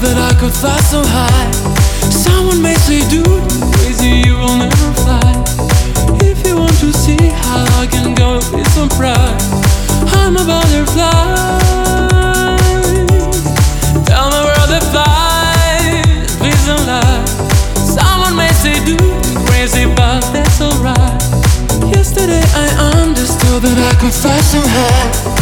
that I could fly so high. Someone may say, dude, crazy, you will never fly. If you want to see how I can go, be so. I'm a butterfly. Tell me where they fly, please don't lie. Someone may say, dude, crazy, but that's alright. Yesterday I understood that I could fly so high.